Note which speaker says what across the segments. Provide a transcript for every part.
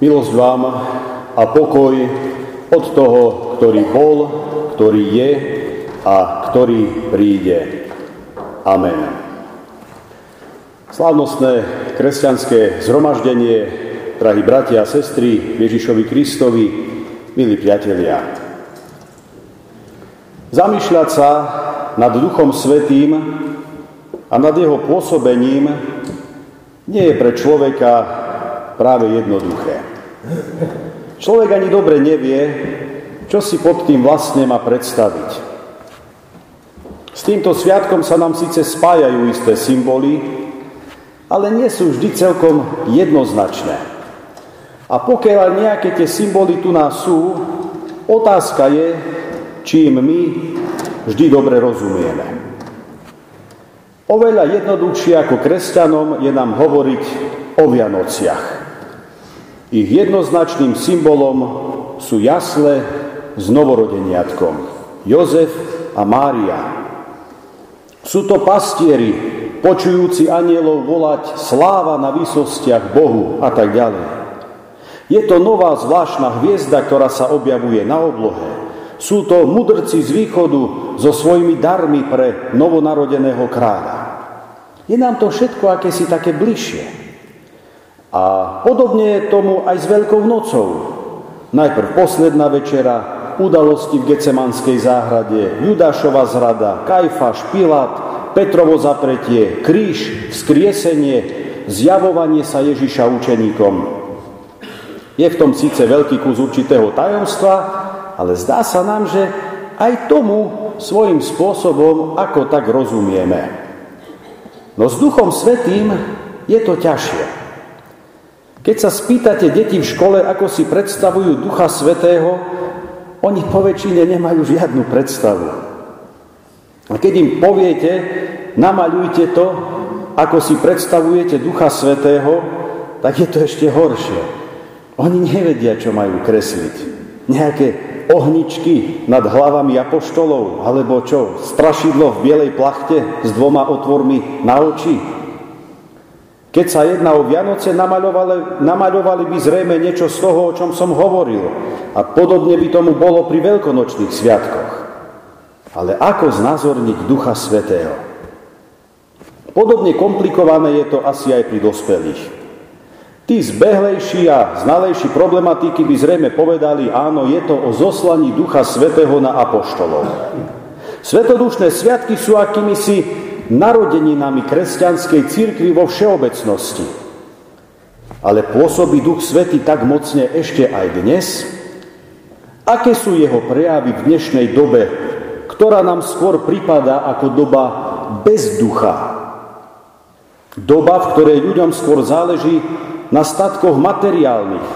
Speaker 1: Milosť vám a pokoj od toho, ktorý bol, ktorý je a ktorý príde. Amen. Slávnostné kresťanské zhromaždenie, drahí bratia a sestry Ježišovi Kristovi, milí priatelia. Zamýšľať sa nad Duchom Svetým a nad jeho pôsobením nie je pre človeka práve jednoduché. Človek ani dobre nevie, čo si pod tým vlastne má predstaviť. S týmto sviatkom sa nám síce spájajú isté symboly, ale nie sú vždy celkom jednoznačné. A pokiaľ nejaké tie symboly tu nás sú, otázka je, či im my vždy dobre rozumieme. Oveľa jednoduchšie ako kresťanom je nám hovoriť o Vianociach. Ich jednoznačným symbolom sú jasle s novorodeniatkom Jozef a Mária. Sú to pastieri, počujúci anielov volať sláva na výsostiach Bohu a tak ďalej. Je to nová zvláštna hviezda, ktorá sa objavuje na oblohe. Sú to mudrci z východu so svojimi darmi pre novonarodeného kráľa. Je nám to všetko akési také bližšie. A podobne je tomu aj s Veľkou nocou. Najprv posledná večera, udalosti v Gecemanskej záhrade, Judášova zrada, Kajfaš, Pilát, Petrovo zapretie, kríž, vzkriesenie, zjavovanie sa Ježiša učeníkom. Je v tom síce veľký kus určitého tajomstva, ale zdá sa nám, že aj tomu svojím spôsobom ako tak rozumieme. No s Duchom Svetým je to ťažšie. Keď sa spýtate deti v škole, ako si predstavujú Ducha Svetého, oni po väčšine nemajú žiadnu predstavu. A keď im poviete, namaľujte to, ako si predstavujete Ducha Svetého, tak je to ešte horšie. Oni nevedia, čo majú kresliť. Nejaké ohničky nad hlavami apoštolov, alebo čo, strašidlo v bielej plachte s dvoma otvormi na oči, keď sa jedná o Vianoce, namaľovali, namaľovali by zrejme niečo z toho, o čom som hovoril. A podobne by tomu bolo pri veľkonočných sviatkoch. Ale ako znázorniť Ducha Svetého? Podobne komplikované je to asi aj pri dospelých. Tí zbehlejší a znalejší problematiky by zrejme povedali, áno, je to o zoslaní Ducha Svetého na apoštolov. Svetodušné sviatky sú akými si narodeninami kresťanskej církvy vo všeobecnosti. Ale pôsobí Duch Svety tak mocne ešte aj dnes? Aké sú jeho prejavy v dnešnej dobe, ktorá nám skôr pripadá ako doba bez ducha? Doba, v ktorej ľuďom skôr záleží na statkoch materiálnych,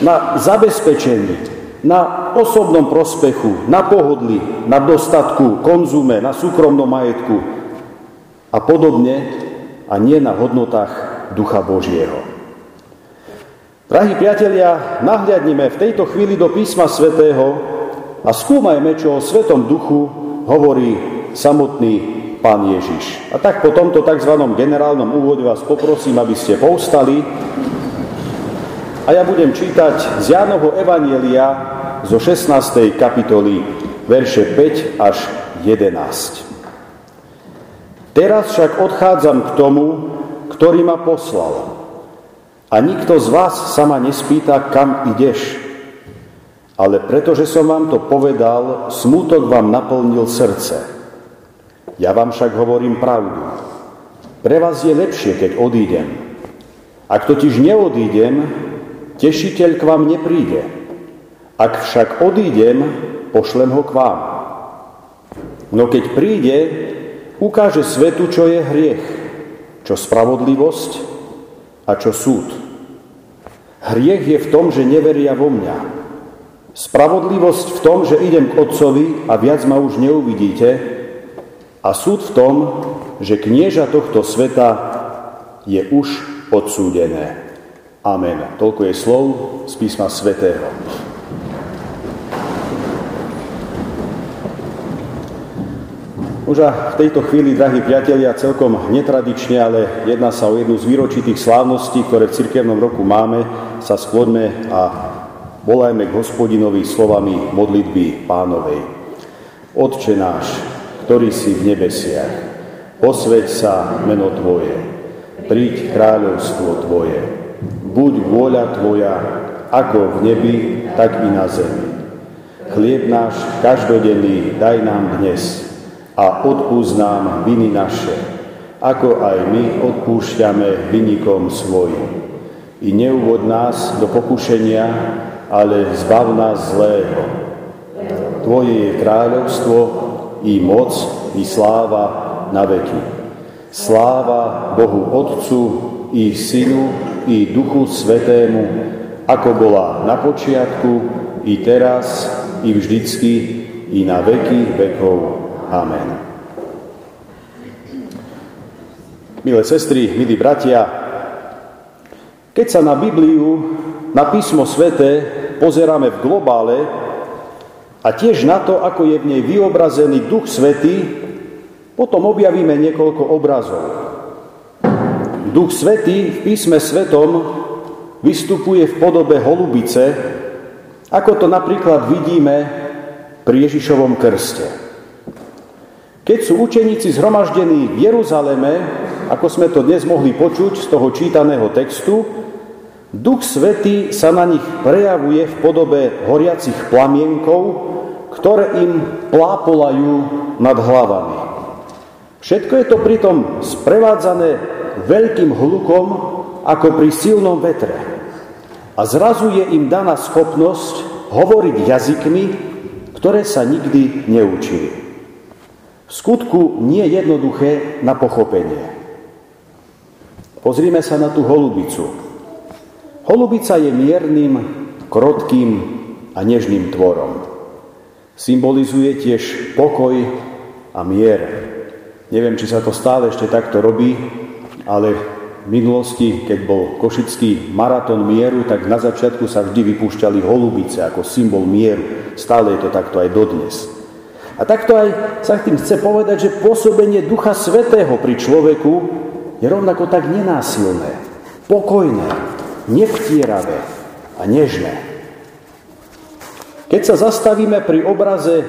Speaker 1: na zabezpečení, na osobnom prospechu, na pohodli, na dostatku, konzume, na súkromnom majetku, a podobne a nie na hodnotách Ducha Božieho. Drahí priatelia, nahliadnime v tejto chvíli do písma svätého a skúmajme, čo o Svetom Duchu hovorí samotný Pán Ježiš. A tak po tomto tzv. generálnom úvode vás poprosím, aby ste povstali a ja budem čítať z Jánovho Evanielia zo 16. kapitoly verše 5 až 11. Teraz však odchádzam k tomu, ktorý ma poslal. A nikto z vás sa ma nespýta, kam ideš. Ale pretože som vám to povedal, smútok vám naplnil srdce. Ja vám však hovorím pravdu. Pre vás je lepšie, keď odídem. Ak totiž neodídem, tešiteľ k vám nepríde. Ak však odídem, pošlem ho k vám. No keď príde, ukáže svetu, čo je hriech, čo spravodlivosť a čo súd. Hriech je v tom, že neveria vo mňa. Spravodlivosť v tom, že idem k Otcovi a viac ma už neuvidíte. A súd v tom, že knieža tohto sveta je už odsúdené. Amen. Toľko je slov z písma svätého. Už a v tejto chvíli, drahí priatelia, celkom netradične, ale jedná sa o jednu z výročitých slávností, ktoré v cirkevnom roku máme, sa skloňme a volajme k hospodinovi slovami modlitby pánovej. Otče náš, ktorý si v nebesiach, posveď sa meno Tvoje, príď kráľovstvo Tvoje, buď vôľa Tvoja, ako v nebi, tak i na zemi. Chlieb náš každodenný daj nám dnes a odpúsť nám viny naše, ako aj my odpúšťame vynikom svojim. I neuvod nás do pokušenia, ale zbav nás zlého. Tvoje je kráľovstvo, i moc, i sláva na veky. Sláva Bohu Otcu, i Synu, i Duchu Svetému, ako bola na počiatku, i teraz, i vždycky, i na veky vekov. Amen. Milé sestry, milí bratia, keď sa na Bibliu, na písmo svete pozeráme v globále a tiež na to, ako je v nej vyobrazený Duch Svetý, potom objavíme niekoľko obrazov. Duch Svetý v písme svetom vystupuje v podobe holubice, ako to napríklad vidíme pri Ježišovom krste. Keď sú učeníci zhromaždení v Jeruzaleme, ako sme to dnes mohli počuť z toho čítaného textu, Duch Svetý sa na nich prejavuje v podobe horiacich plamienkov, ktoré im plápolajú nad hlavami. Všetko je to pritom sprevádzané veľkým hlukom, ako pri silnom vetre. A zrazu je im daná schopnosť hovoriť jazykmi, ktoré sa nikdy neučili. V skutku nie je jednoduché na pochopenie. Pozrime sa na tú holubicu. Holubica je miernym, krotkým a nežným tvorom. Symbolizuje tiež pokoj a mier. Neviem, či sa to stále ešte takto robí, ale v minulosti, keď bol košický maratón mieru, tak na začiatku sa vždy vypúšťali holubice ako symbol mieru. Stále je to takto aj dodnes. A takto aj sa tým chce povedať, že pôsobenie Ducha Svetého pri človeku je rovnako tak nenásilné, pokojné, nevtieravé a nežné. Keď sa zastavíme pri obraze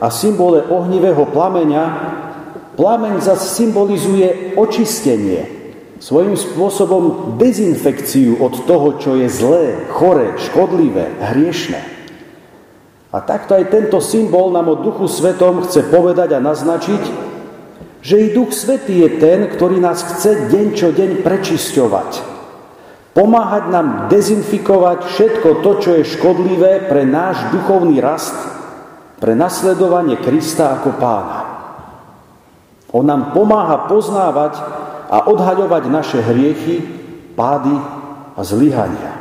Speaker 1: a symbole ohnivého plameňa, plameň zase symbolizuje očistenie, svojím spôsobom dezinfekciu od toho, čo je zlé, chore, škodlivé, hriešné. A takto aj tento symbol nám o Duchu Svetom chce povedať a naznačiť, že i Duch Svetý je ten, ktorý nás chce deň čo deň prečisťovať. Pomáhať nám dezinfikovať všetko to, čo je škodlivé pre náš duchovný rast, pre nasledovanie Krista ako pána. On nám pomáha poznávať a odhaľovať naše hriechy, pády a zlyhania.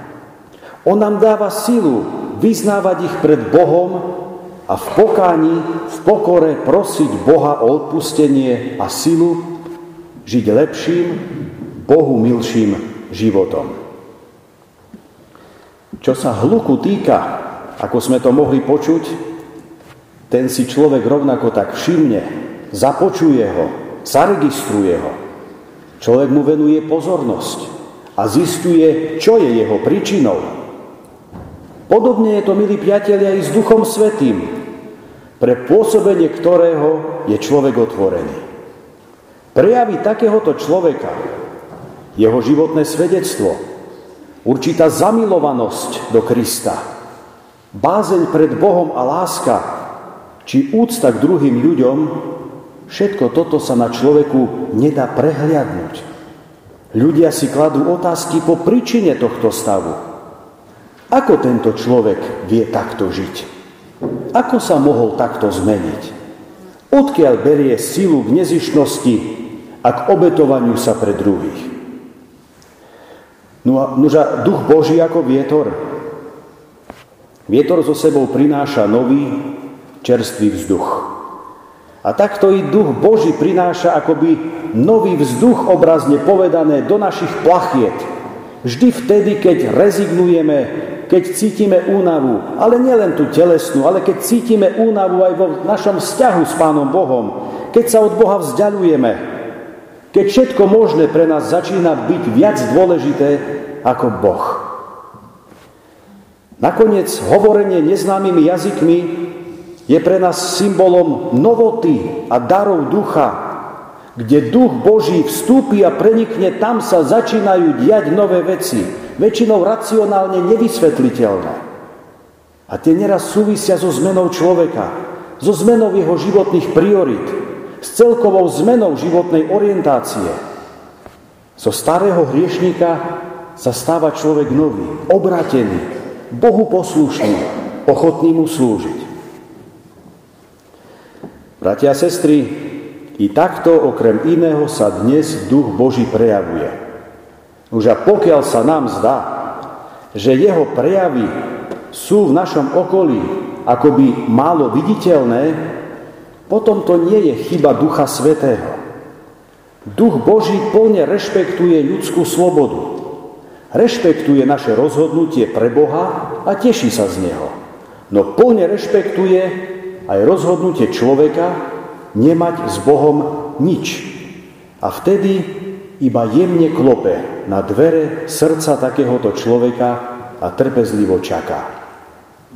Speaker 1: On nám dáva silu vyznávať ich pred Bohom a v pokáni, v pokore prosiť Boha o odpustenie a silu žiť lepším, Bohu milším životom. Čo sa hluku týka, ako sme to mohli počuť, ten si človek rovnako tak všimne, započuje ho, zaregistruje ho. Človek mu venuje pozornosť a zistuje, čo je jeho príčinou. Podobne je to, milí priatelia, i s Duchom Svetým, pre pôsobenie ktorého je človek otvorený. Prejavy takéhoto človeka, jeho životné svedectvo, určitá zamilovanosť do Krista, bázeň pred Bohom a láska, či úcta k druhým ľuďom, všetko toto sa na človeku nedá prehliadnúť. Ľudia si kladú otázky po príčine tohto stavu. Ako tento človek vie takto žiť? Ako sa mohol takto zmeniť? Odkiaľ berie silu k nezišnosti a k obetovaniu sa pre druhých? No a noža, duch Boží ako vietor. Vietor so sebou prináša nový, čerstvý vzduch. A takto i duch Boží prináša akoby nový vzduch obrazne povedané do našich plachiet. Vždy vtedy, keď rezignujeme keď cítime únavu, ale nielen tú telesnú, ale keď cítime únavu aj vo našom vzťahu s Pánom Bohom, keď sa od Boha vzdialujeme, keď všetko možné pre nás začína byť viac dôležité ako Boh. Nakoniec hovorenie neznámymi jazykmi je pre nás symbolom novoty a darov ducha, kde duch Boží vstúpi a prenikne, tam sa začínajú diať nové veci, väčšinou racionálne nevysvetliteľné. A tie neraz súvisia so zmenou človeka, so zmenou jeho životných priorit, s celkovou zmenou životnej orientácie. Zo starého hriešníka sa stáva človek nový, obratený, Bohu poslušný, ochotný mu slúžiť. Bratia a sestry, i takto okrem iného sa dnes duch Boží prejavuje. Už a pokiaľ sa nám zdá, že jeho prejavy sú v našom okolí akoby málo viditeľné, potom to nie je chyba Ducha Svetého. Duch Boží plne rešpektuje ľudskú slobodu. Rešpektuje naše rozhodnutie pre Boha a teší sa z Neho. No plne rešpektuje aj rozhodnutie človeka nemať s Bohom nič. A vtedy iba jemne klope na dvere srdca takéhoto človeka a trpezlivo čaká.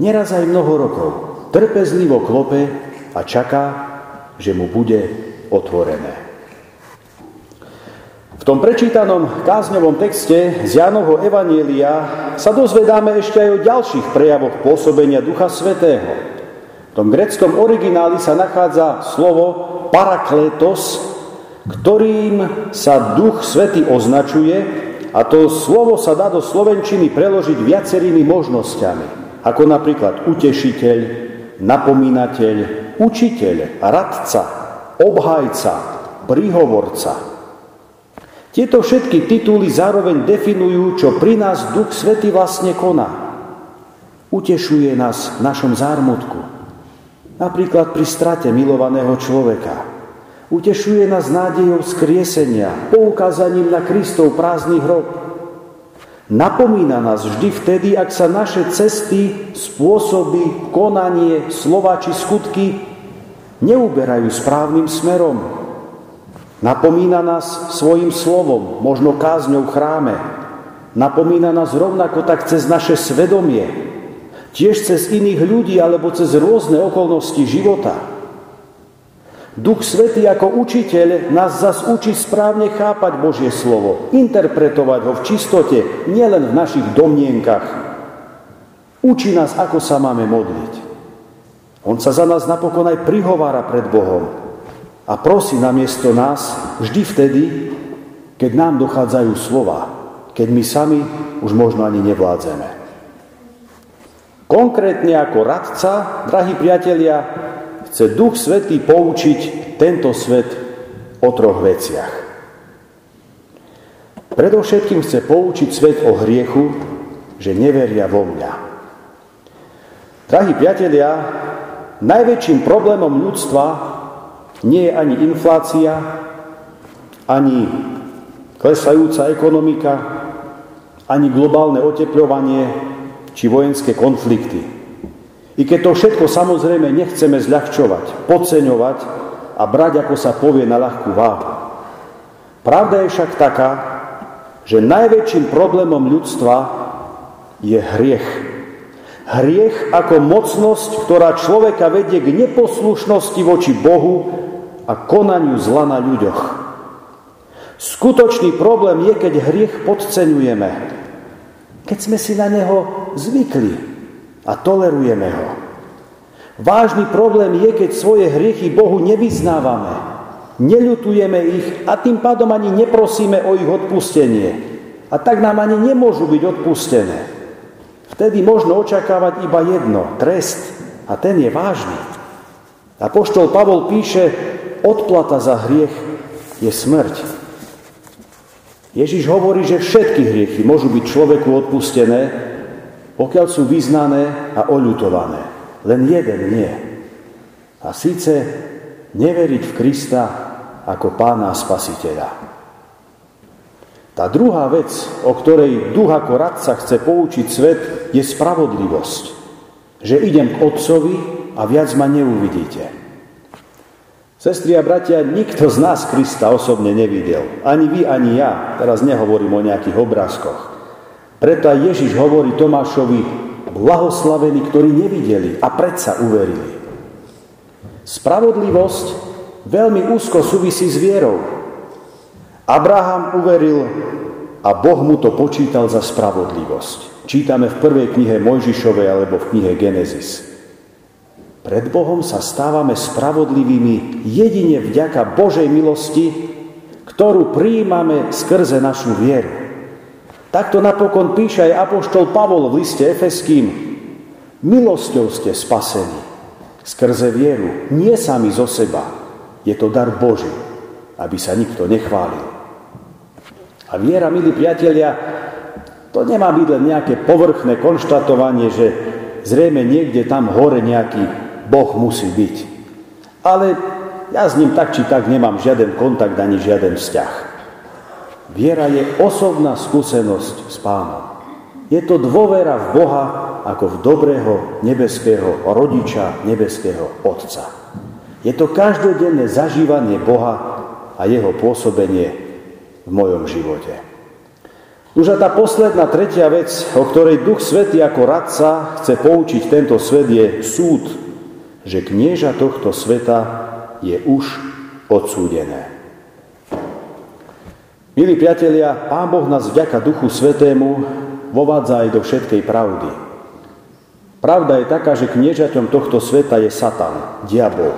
Speaker 1: Neraz aj mnoho rokov trpezlivo klope a čaká, že mu bude otvorené. V tom prečítanom kázňovom texte z Jánovho Evanielia sa dozvedáme ešte aj o ďalších prejavoch pôsobenia Ducha Svetého. V tom greckom origináli sa nachádza slovo parakletos, ktorým sa Duch Svety označuje a to slovo sa dá do slovenčiny preložiť viacerými možnosťami, ako napríklad utešiteľ, napomínateľ, učiteľ, radca, obhajca, príhovorca. Tieto všetky tituly zároveň definujú, čo pri nás Duch Svety vlastne koná. Utešuje nás v našom zármutku, Napríklad pri strate milovaného človeka. Utešuje nás nádejou skriesenia, poukázaním na Kristov prázdny hrob. Napomína nás vždy vtedy, ak sa naše cesty, spôsoby, konanie, slova či skutky neuberajú správnym smerom. Napomína nás svojim slovom, možno kázňou v chráme. Napomína nás rovnako tak cez naše svedomie, Tiež cez iných ľudí alebo cez rôzne okolnosti života. Duch Svetý ako učiteľ nás zas učí správne chápať Božie slovo, interpretovať ho v čistote, nielen v našich domnienkach. Učí nás, ako sa máme modliť. On sa za nás napokon aj prihovára pred Bohom a prosí namiesto nás vždy vtedy, keď nám dochádzajú slova, keď my sami už možno ani nevládzeme. Konkrétne ako radca, drahí priatelia, chce Duch Svetý poučiť tento svet o troch veciach. Predovšetkým chce poučiť svet o hriechu, že neveria vo mňa. Drahí priatelia, najväčším problémom ľudstva nie je ani inflácia, ani klesajúca ekonomika, ani globálne oteplovanie, či vojenské konflikty. I keď to všetko samozrejme nechceme zľahčovať, podceňovať a brať, ako sa povie, na ľahkú váhu. Pravda je však taká, že najväčším problémom ľudstva je hriech. Hriech ako mocnosť, ktorá človeka vedie k neposlušnosti voči Bohu a konaniu zla na ľuďoch. Skutočný problém je, keď hriech podceňujeme, keď sme si na neho zvykli a tolerujeme ho. Vážny problém je, keď svoje hriechy Bohu nevyznávame, neľutujeme ich a tým pádom ani neprosíme o ich odpustenie. A tak nám ani nemôžu byť odpustené. Vtedy možno očakávať iba jedno, trest, a ten je vážny. A poštol Pavol píše, odplata za hriech je smrť. Ježiš hovorí, že všetky hriechy môžu byť človeku odpustené, pokiaľ sú vyznané a oľutované. Len jeden nie. A síce neveriť v Krista ako pána spasiteľa. Tá druhá vec, o ktorej duch ako radca chce poučiť svet, je spravodlivosť. Že idem k Otcovi a viac ma neuvidíte. Sestri a bratia, nikto z nás Krista osobne nevidel. Ani vy, ani ja. Teraz nehovorím o nejakých obrázkoch. Preto aj Ježiš hovorí Tomášovi, blahoslavení, ktorí nevideli a predsa uverili. Spravodlivosť veľmi úzko súvisí s vierou. Abraham uveril a Boh mu to počítal za spravodlivosť. Čítame v prvej knihe Mojžišovej alebo v knihe Genesis. Pred Bohom sa stávame spravodlivými jedine vďaka Božej milosti, ktorú prijímame skrze našu vieru. Takto napokon píše aj apoštol Pavol v liste Efeským. Milosťou ste spasení skrze vieru, nie sami zo seba. Je to dar Boží, aby sa nikto nechválil. A viera, milí priatelia, to nemá byť len nejaké povrchné konštatovanie, že zrejme niekde tam hore nejaký Boh musí byť. Ale ja s ním tak či tak nemám žiaden kontakt ani žiaden vzťah. Viera je osobná skúsenosť s pánom. Je to dôvera v Boha ako v dobrého nebeského rodiča, nebeského Otca. Je to každodenné zažívanie Boha a jeho pôsobenie v mojom živote. Už a tá posledná tretia vec, o ktorej Duch Svety ako radca chce poučiť tento svet, je súd že knieža tohto sveta je už odsúdené. Milí priatelia, Pán Boh nás vďaka Duchu Svetému vovádza aj do všetkej pravdy. Pravda je taká, že kniežaťom tohto sveta je Satan, diabol.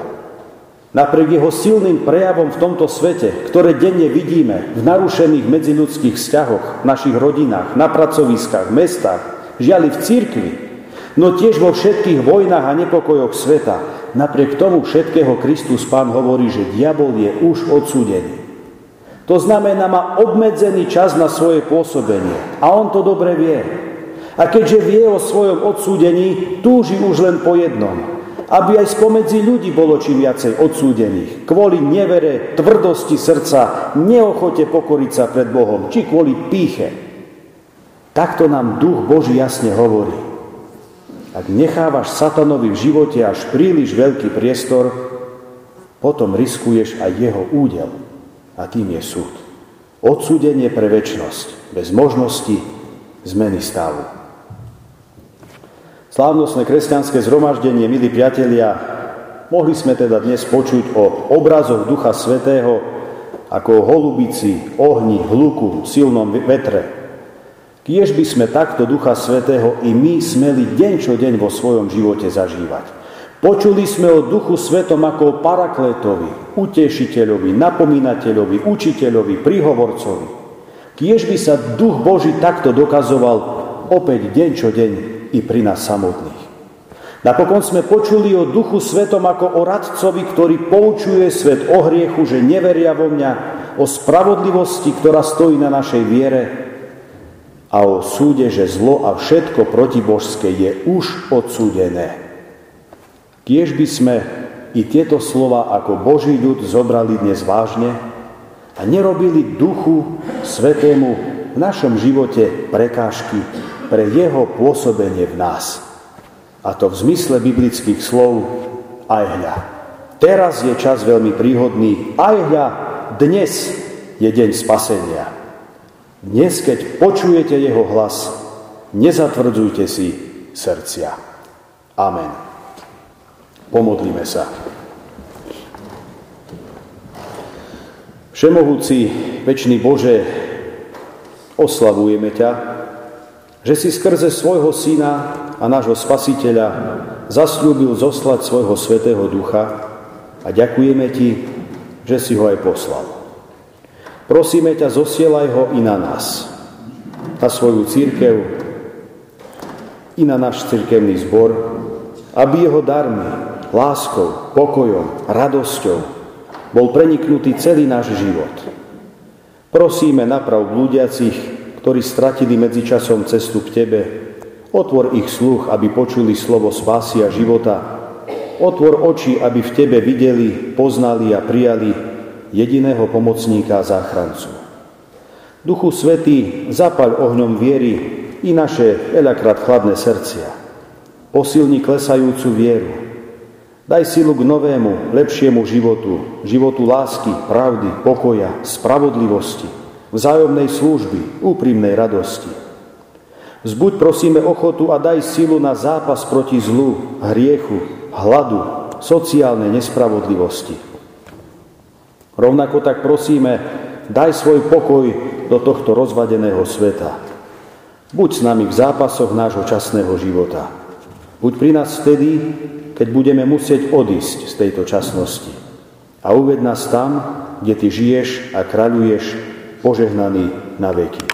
Speaker 1: Napriek jeho silným prejavom v tomto svete, ktoré denne vidíme v narušených medziľudských vzťahoch, v našich rodinách, na pracoviskách, v mestách, žiali v církvi, no tiež vo všetkých vojnách a nepokojoch sveta. Napriek tomu všetkého Kristus Pán hovorí, že diabol je už odsúdený. To znamená, má obmedzený čas na svoje pôsobenie. A on to dobre vie. A keďže vie o svojom odsúdení, túži už len po jednom. Aby aj spomedzi ľudí bolo čím viacej odsúdených. Kvôli nevere, tvrdosti srdca, neochote pokoriť sa pred Bohom, či kvôli píche. Takto nám Duch Boží jasne hovorí. Ak nechávaš satanovi v živote až príliš veľký priestor, potom riskuješ aj jeho údel. A tým je súd. Odsúdenie pre väčnosť, bez možnosti zmeny stavu. Slávnostné kresťanské zhromaždenie, milí priatelia, mohli sme teda dnes počuť o obrazoch Ducha Svetého ako o holubici, ohni, hluku, silnom vetre, Kiež by sme takto Ducha Svetého i my smeli deň čo deň vo svojom živote zažívať. Počuli sme o Duchu Svetom ako o paraklétovi, utešiteľovi, napomínateľovi, učiteľovi, prihovorcovi. Kiež by sa Duch Boží takto dokazoval opäť deň čo deň i pri nás samotných. Napokon sme počuli o Duchu Svetom ako o radcovi, ktorý poučuje svet o hriechu, že neveria vo mňa, o spravodlivosti, ktorá stojí na našej viere, a o súde, že zlo a všetko protibožské je už odsúdené. Kiež by sme i tieto slova ako Boží ľud zobrali dnes vážne a nerobili duchu svetému v našom živote prekážky pre jeho pôsobenie v nás. A to v zmysle biblických slov aj hľa. Teraz je čas veľmi príhodný, aj hľa, dnes je deň spasenia. Dnes, keď počujete jeho hlas, nezatvrdzujte si srdcia. Amen. Pomodlíme sa. Všemohúci, väčší Bože, oslavujeme ťa, že si skrze svojho Syna a nášho Spasiteľa zasľúbil zoslať svojho Svetého Ducha a ďakujeme Ti, že si ho aj poslal. Prosíme ťa, zosielaj ho i na nás, na svoju církev, i na náš církevný zbor, aby jeho darmi, láskou, pokojom, radosťou bol preniknutý celý náš život. Prosíme naprav blúdiacich, ktorí stratili medzičasom cestu k Tebe, otvor ich sluch, aby počuli slovo spásy a života, otvor oči, aby v Tebe videli, poznali a prijali jediného pomocníka a záchrancu. Duchu Svetý, zapaľ ohňom viery i naše veľakrát chladné srdcia. Posilni klesajúcu vieru. Daj silu k novému, lepšiemu životu, životu lásky, pravdy, pokoja, spravodlivosti, vzájomnej služby, úprimnej radosti. Zbuď prosíme ochotu a daj silu na zápas proti zlu, hriechu, hladu, sociálnej nespravodlivosti. Rovnako tak prosíme, daj svoj pokoj do tohto rozvadeného sveta. Buď s nami v zápasoch nášho časného života. Buď pri nás vtedy, keď budeme musieť odísť z tejto časnosti. A uved nás tam, kde Ty žiješ a kráľuješ, požehnaný na veky.